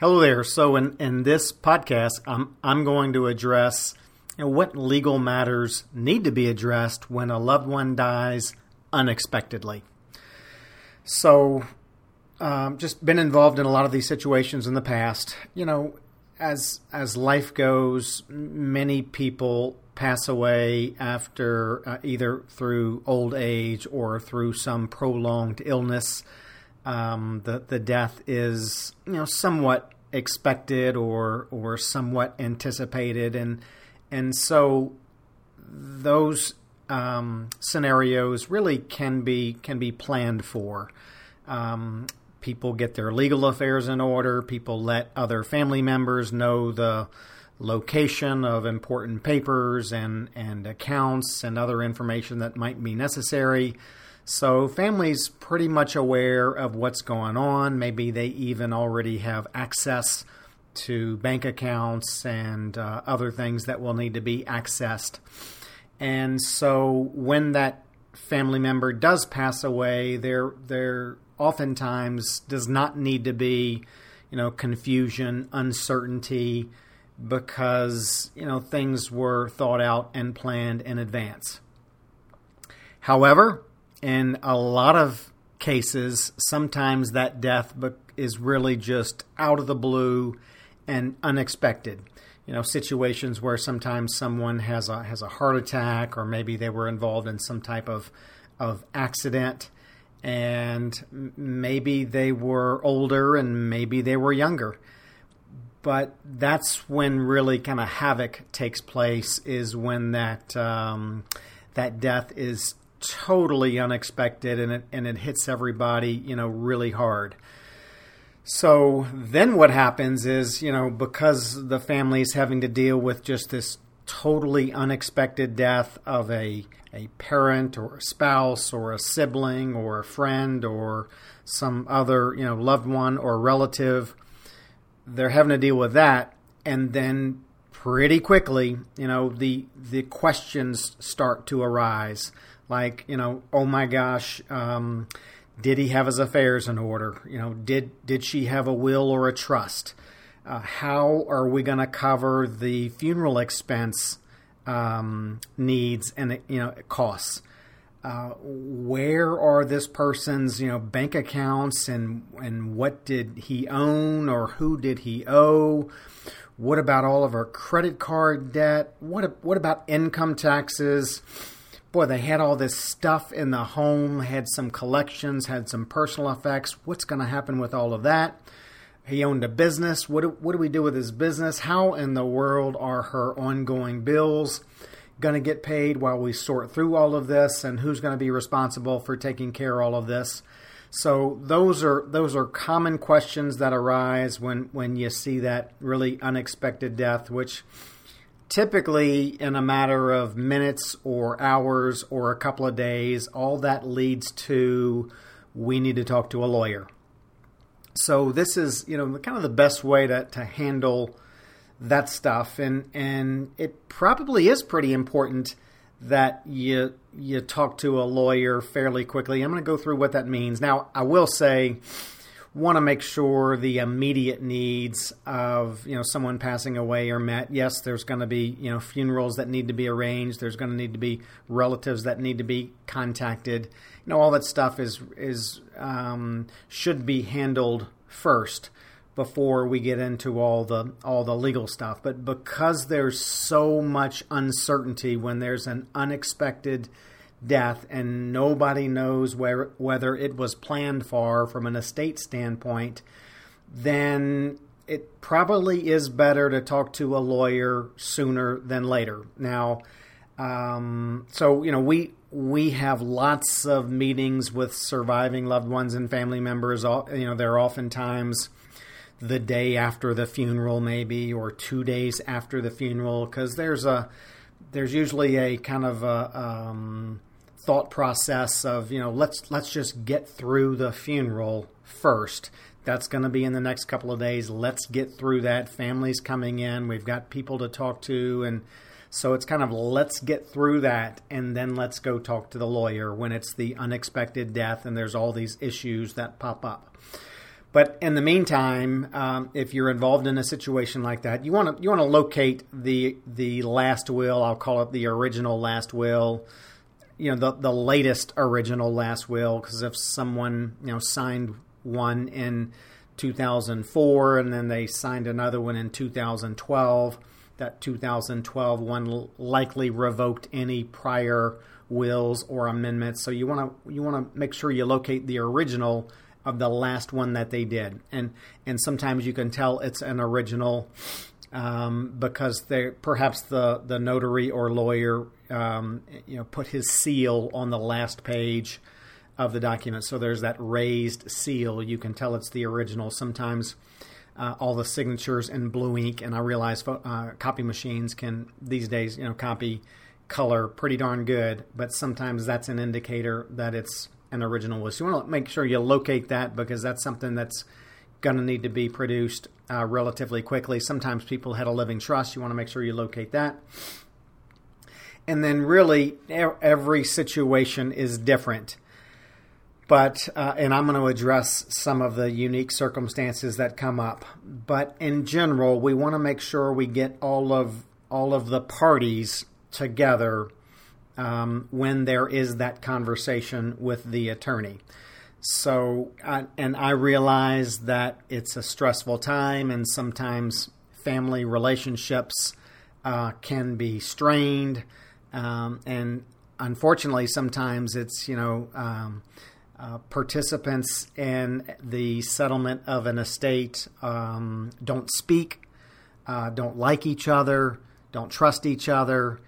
Hello there. So, in, in this podcast, I'm, I'm going to address you know, what legal matters need to be addressed when a loved one dies unexpectedly. So, um, just been involved in a lot of these situations in the past. You know, as as life goes, many people pass away after uh, either through old age or through some prolonged illness um, the the death is you know somewhat expected or or somewhat anticipated, and and so those um, scenarios really can be can be planned for. Um, people get their legal affairs in order. People let other family members know the location of important papers and, and accounts and other information that might be necessary. So, families pretty much aware of what's going on. Maybe they even already have access to bank accounts and uh, other things that will need to be accessed. And so, when that family member does pass away, there there oftentimes does not need to be, you know, confusion, uncertainty, because you know things were thought out and planned in advance. However, in a lot of cases, sometimes that death is really just out of the blue and unexpected. You know, situations where sometimes someone has a has a heart attack, or maybe they were involved in some type of of accident, and maybe they were older, and maybe they were younger. But that's when really kind of havoc takes place. Is when that um, that death is totally unexpected and it and it hits everybody, you know, really hard. So then what happens is, you know, because the family is having to deal with just this totally unexpected death of a a parent or a spouse or a sibling or a friend or some other, you know, loved one or relative, they're having to deal with that and then pretty quickly, you know, the the questions start to arise like you know oh my gosh um, did he have his affairs in order? You know did did she have a will or a trust? Uh, how are we going to cover the funeral expense um, needs and you know costs? Uh, where are this person's you know bank accounts and and what did he own or who did he owe? What about all of our credit card debt? What what about income taxes boy, they had all this stuff in the home, had some collections, had some personal effects. What's going to happen with all of that? He owned a business. What do, what do we do with his business? How in the world are her ongoing bills going to get paid while we sort through all of this? And who's going to be responsible for taking care of all of this? So those are those are common questions that arise when when you see that really unexpected death, which typically in a matter of minutes or hours or a couple of days, all that leads to we need to talk to a lawyer. So this is, you know, kind of the best way to, to handle that stuff. And and it probably is pretty important that you you talk to a lawyer fairly quickly. I'm going to go through what that means. Now, I will say want to make sure the immediate needs of you know someone passing away are met. Yes, there's going to be you know funerals that need to be arranged. There's going to need to be relatives that need to be contacted. You know all that stuff is is um, should be handled first before we get into all the all the legal stuff. But because there's so much uncertainty when there's an unexpected death, and nobody knows where, whether it was planned for from an estate standpoint, then it probably is better to talk to a lawyer sooner than later. Now, um, so you know we we have lots of meetings with surviving loved ones and family members. You know, they're oftentimes the day after the funeral, maybe, or two days after the funeral, because there's a there's usually a kind of a um, thought process of you know let's let's just get through the funeral first. That's going to be in the next couple of days. Let's get through that. Families coming in. We've got people to talk to, and so it's kind of let's get through that, and then let's go talk to the lawyer when it's the unexpected death and there's all these issues that pop up. But in the meantime, um, if you're involved in a situation like that, you want to you want to locate the the last will. I'll call it the original last will. You know, the the latest original last will, because if someone you know signed one in 2004 and then they signed another one in 2012, that 2012 one likely revoked any prior wills or amendments. So you want to you want to make sure you locate the original of the last one that they did, and and sometimes you can tell it's an original um, because they perhaps the the notary or lawyer um, you know put his seal on the last page of the document, so there's that raised seal. You can tell it's the original. Sometimes. Uh, all the signatures in blue ink, and I realize uh, copy machines can these days, you know, copy color pretty darn good, but sometimes that's an indicator that it's an original list. You want to make sure you locate that because that's something that's going to need to be produced uh, relatively quickly. Sometimes people had a living trust. You want to make sure you locate that. And then, really, every situation is different. But, uh, and I'm going to address some of the unique circumstances that come up. But in general, we want to make sure we get all of all of the parties together um, when there is that conversation with the attorney. So, and I realize that it's a stressful time, and sometimes family relationships uh, can be strained, um, and unfortunately, sometimes it's you know. Um, uh, participants in the settlement of an estate um, don't speak, uh, don't like each other, don't trust each other,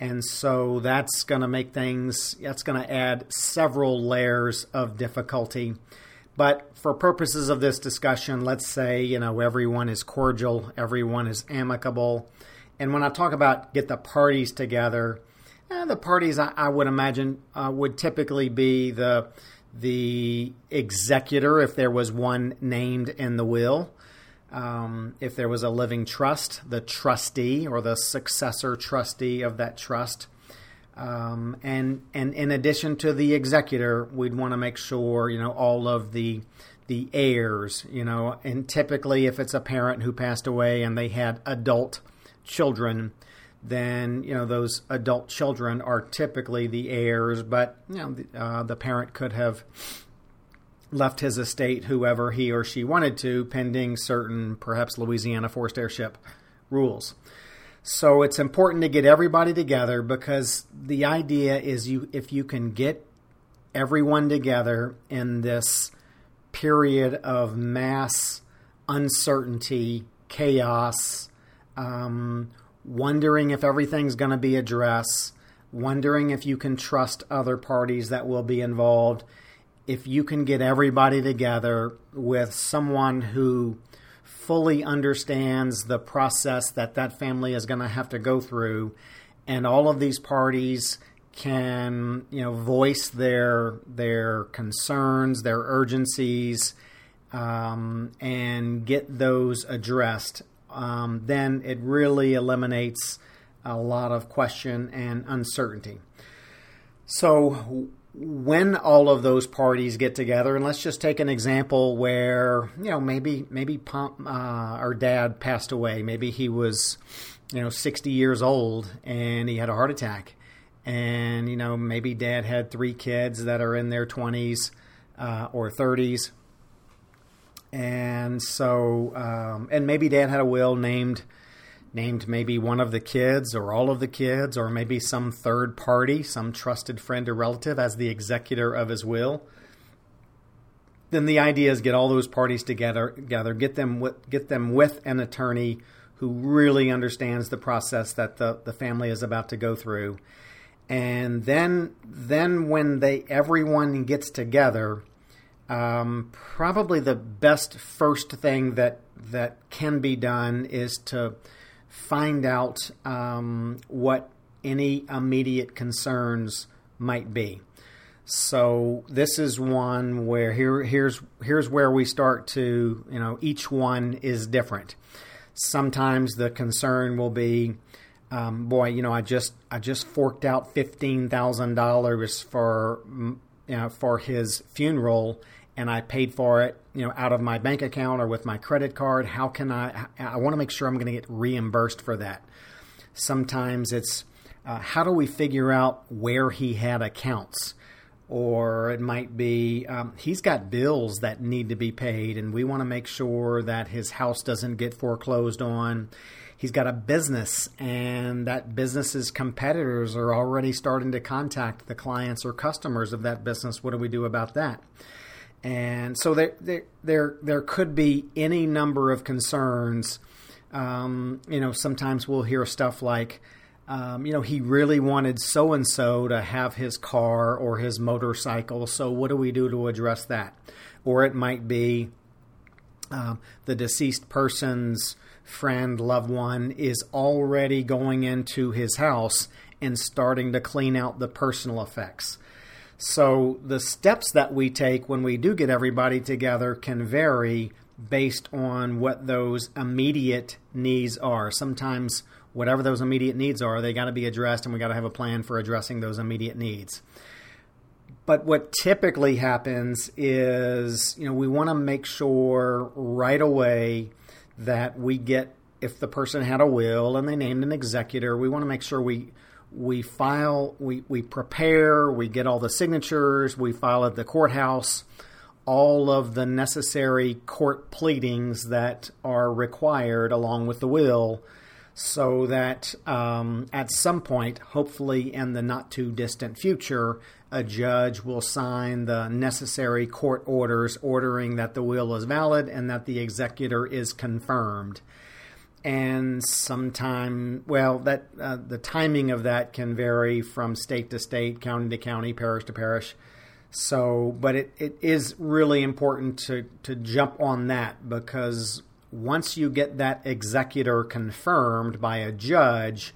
and so that's going to make things, that's going to add several layers of difficulty. But for purposes of this discussion, let's say, you know, everyone is cordial, everyone is amicable. And when I talk about get the parties together, eh, the parties I, I would imagine uh, would typically be the the executor if there was one named in the will, um, if there was a living trust, the trustee or the successor trustee of that trust. Um, and and in addition to the executor, we'd want to make sure you know all of the the heirs, you know, and typically if it's a parent who passed away and they had adult children, then you know those adult children are typically the heirs. But you know the, uh, the parent could have left his estate whoever he or she wanted to, pending certain, perhaps Louisiana forced heirship rules. So it's important to get everybody together because the idea is you if you can get everyone together in this period of mass uncertainty, chaos, um, wondering if everything's going to be addressed, wondering if you can trust other parties that will be involved if you can get everybody together with someone who fully understands the process that that family is going to have to go through and all of these parties can you know voice their their concerns their urgencies um, and get those addressed um, then it really eliminates a lot of question and uncertainty. So when all of those parties get together, and let's just take an example where you know maybe maybe uh, our dad passed away. Maybe he was you know 60 years old and he had a heart attack, and you know maybe dad had three kids that are in their 20s uh, or 30s, and so um, and maybe dad had a will named named maybe one of the kids or all of the kids or maybe some third party, some trusted friend or relative as the executor of his will. Then the idea is get all those parties together, together get them with, get them with an attorney who really understands the process that the, the family is about to go through. And then then when they everyone gets together, um, probably the best first thing that that can be done is to find out um, what any immediate concerns might be. So this is one where here here's here's where we start to you know each one is different. Sometimes the concern will be, um, boy, you know, I just I just forked out fifteen thousand dollars for you know, for his funeral, and I paid for it, you know, out of my bank account or with my credit card. How can I? I want to make sure I'm going to get reimbursed for that. Sometimes it's uh, how do we figure out where he had accounts? Or it might be um, he's got bills that need to be paid, and we want to make sure that his house doesn't get foreclosed on. He's got a business, and that business's competitors are already starting to contact the clients or customers of that business. What do we do about that? And so there, there, there, there could be any number of concerns. Um, you know, sometimes we'll hear stuff like, um, you know, he really wanted so and so to have his car or his motorcycle. So what do we do to address that? Or it might be um, the deceased person's friend, loved one is already going into his house and starting to clean out the personal effects. So the steps that we take when we do get everybody together can vary based on what those immediate needs are. Sometimes whatever those immediate needs are, they got to be addressed and we got to have a plan for addressing those immediate needs. But what typically happens is, you know, we want to make sure right away that we get if the person had a will and they named an executor, we want to make sure we we file, we, we prepare, we get all the signatures, we file at the courthouse all of the necessary court pleadings that are required along with the will so that um, at some point, hopefully in the not too distant future, a judge will sign the necessary court orders ordering that the will is valid and that the executor is confirmed and sometime well that uh, the timing of that can vary from state to state county to county parish to parish. So but it, it is really important to to jump on that because once you get that executor confirmed by a judge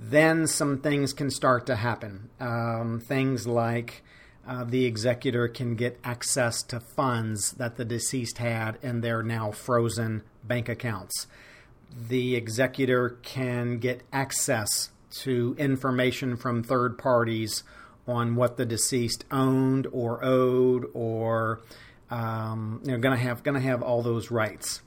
then some things can start to happen. Um, things like uh, the executor can get access to funds that the deceased had in their now frozen bank accounts the executor can get access to information from third parties on what the deceased owned or owed or um, you know going to have going to have all those rights.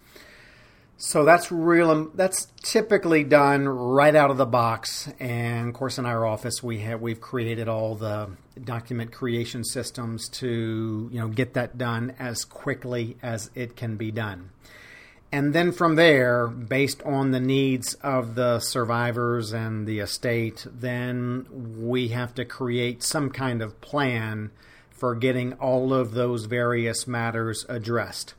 So that's real. That's typically done right out of the box. And of course, in our office, we have we've created all the document creation systems to you know get that done as quickly as it can be done. And then from there, based on the needs of the survivors and the estate, then we have to create some kind of plan for getting all of those various matters addressed.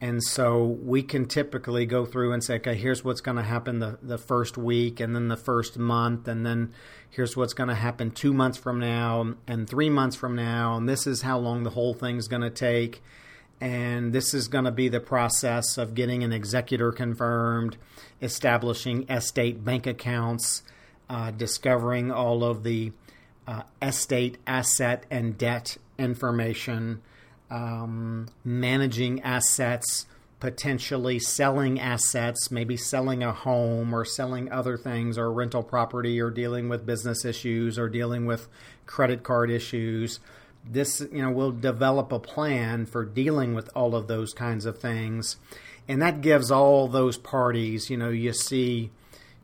And so we can typically go through and say, okay, here's what's going to happen the, the first week, and then the first month, and then here's what's going to happen two months from now, and three months from now, and this is how long the whole thing's going to take and this is going to be the process of getting an executor confirmed, establishing estate bank accounts, uh, discovering all of the uh, estate asset and debt information, um, managing assets, potentially selling assets, maybe selling a home or selling other things or rental property or dealing with business issues or dealing with credit card issues this you know we'll develop a plan for dealing with all of those kinds of things. And that gives all those parties you know you see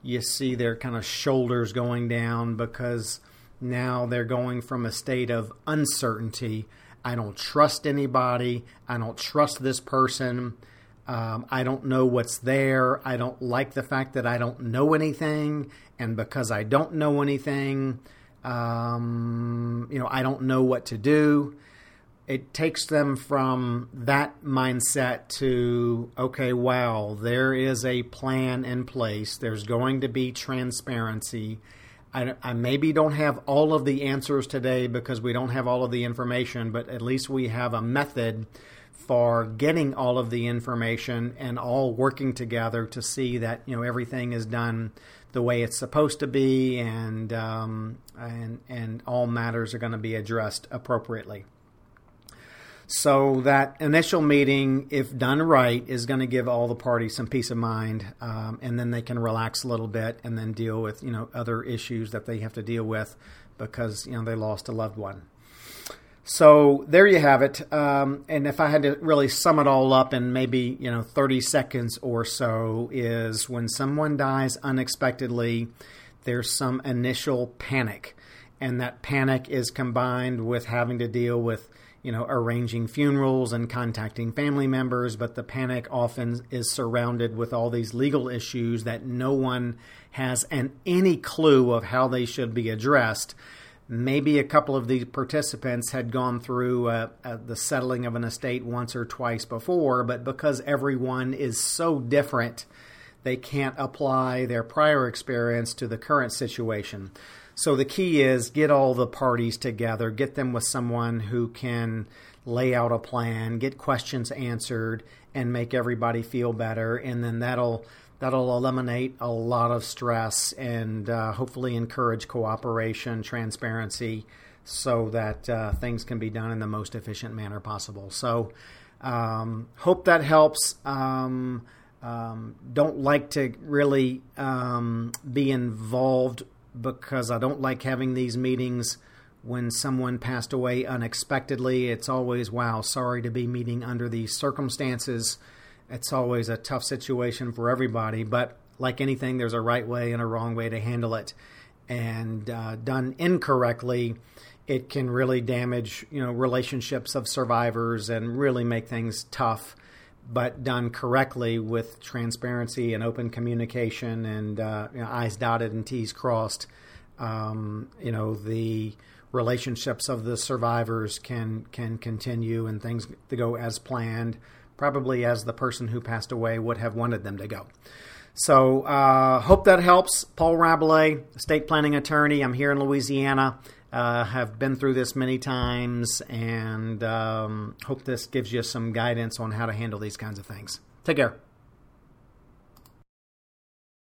you see their kind of shoulders going down because now they're going from a state of uncertainty. I don't trust anybody. I don't trust this person. Um, i don't know what's there. I don't like the fact that i don't know anything. And because i don't know anything um, you know, I don't know what to do. It takes them from that mindset to, okay, wow, there is a plan in place. There's going to be transparency. I, I, maybe don't have all of the answers today because we don't have all of the information, but at least we have a method for getting all of the information and all working together to see that you know everything is done the way it's supposed to be and um, and and all matters are going to be addressed appropriately. So that initial meeting, if done right, is going to give all the parties some peace of mind, um, and then they can relax a little bit and then deal with you know other issues that they have to deal with because you know they lost a loved one. So there you have it. Um, and if I had to really sum it all up in maybe you know 30 seconds or so, is when someone dies unexpectedly, there's some initial panic, and that panic is combined with having to deal with you know, arranging funerals and contacting family members, but the panic often is surrounded with all these legal issues that no one has an any clue of how they should be addressed. Maybe a couple of these participants had gone through uh, uh, the settling of an estate once or twice before, but because everyone is so different, they can't apply their prior experience to the current situation. So the key is get all the parties together, get them with someone who can lay out a plan, get questions answered, and make everybody feel better, and then that'll that'll eliminate a lot of stress and uh, hopefully encourage cooperation, transparency, so that uh, things can be done in the most efficient manner possible. So, um, hope that helps. Um, um, don't like to really um, be involved because I don't like having these meetings when someone passed away unexpectedly. It's always, wow, sorry to be meeting under these circumstances. It's always a tough situation for everybody, but like anything, there's a right way and a wrong way to handle it. And uh, done incorrectly, it can really damage, you know, relationships of survivors and really make things tough but done correctly with transparency and open communication and uh, you know, dotted and T's crossed, um, you know the relationships of the survivors can can continue and things go as planned, probably as the person who passed away would have wanted them to go. So uh, hope that helps. Paul Rabalais, estate planning attorney. I'm here in Louisiana uh, have been through this many times and um, hope this gives you some guidance on how to handle these kinds of things. Take care.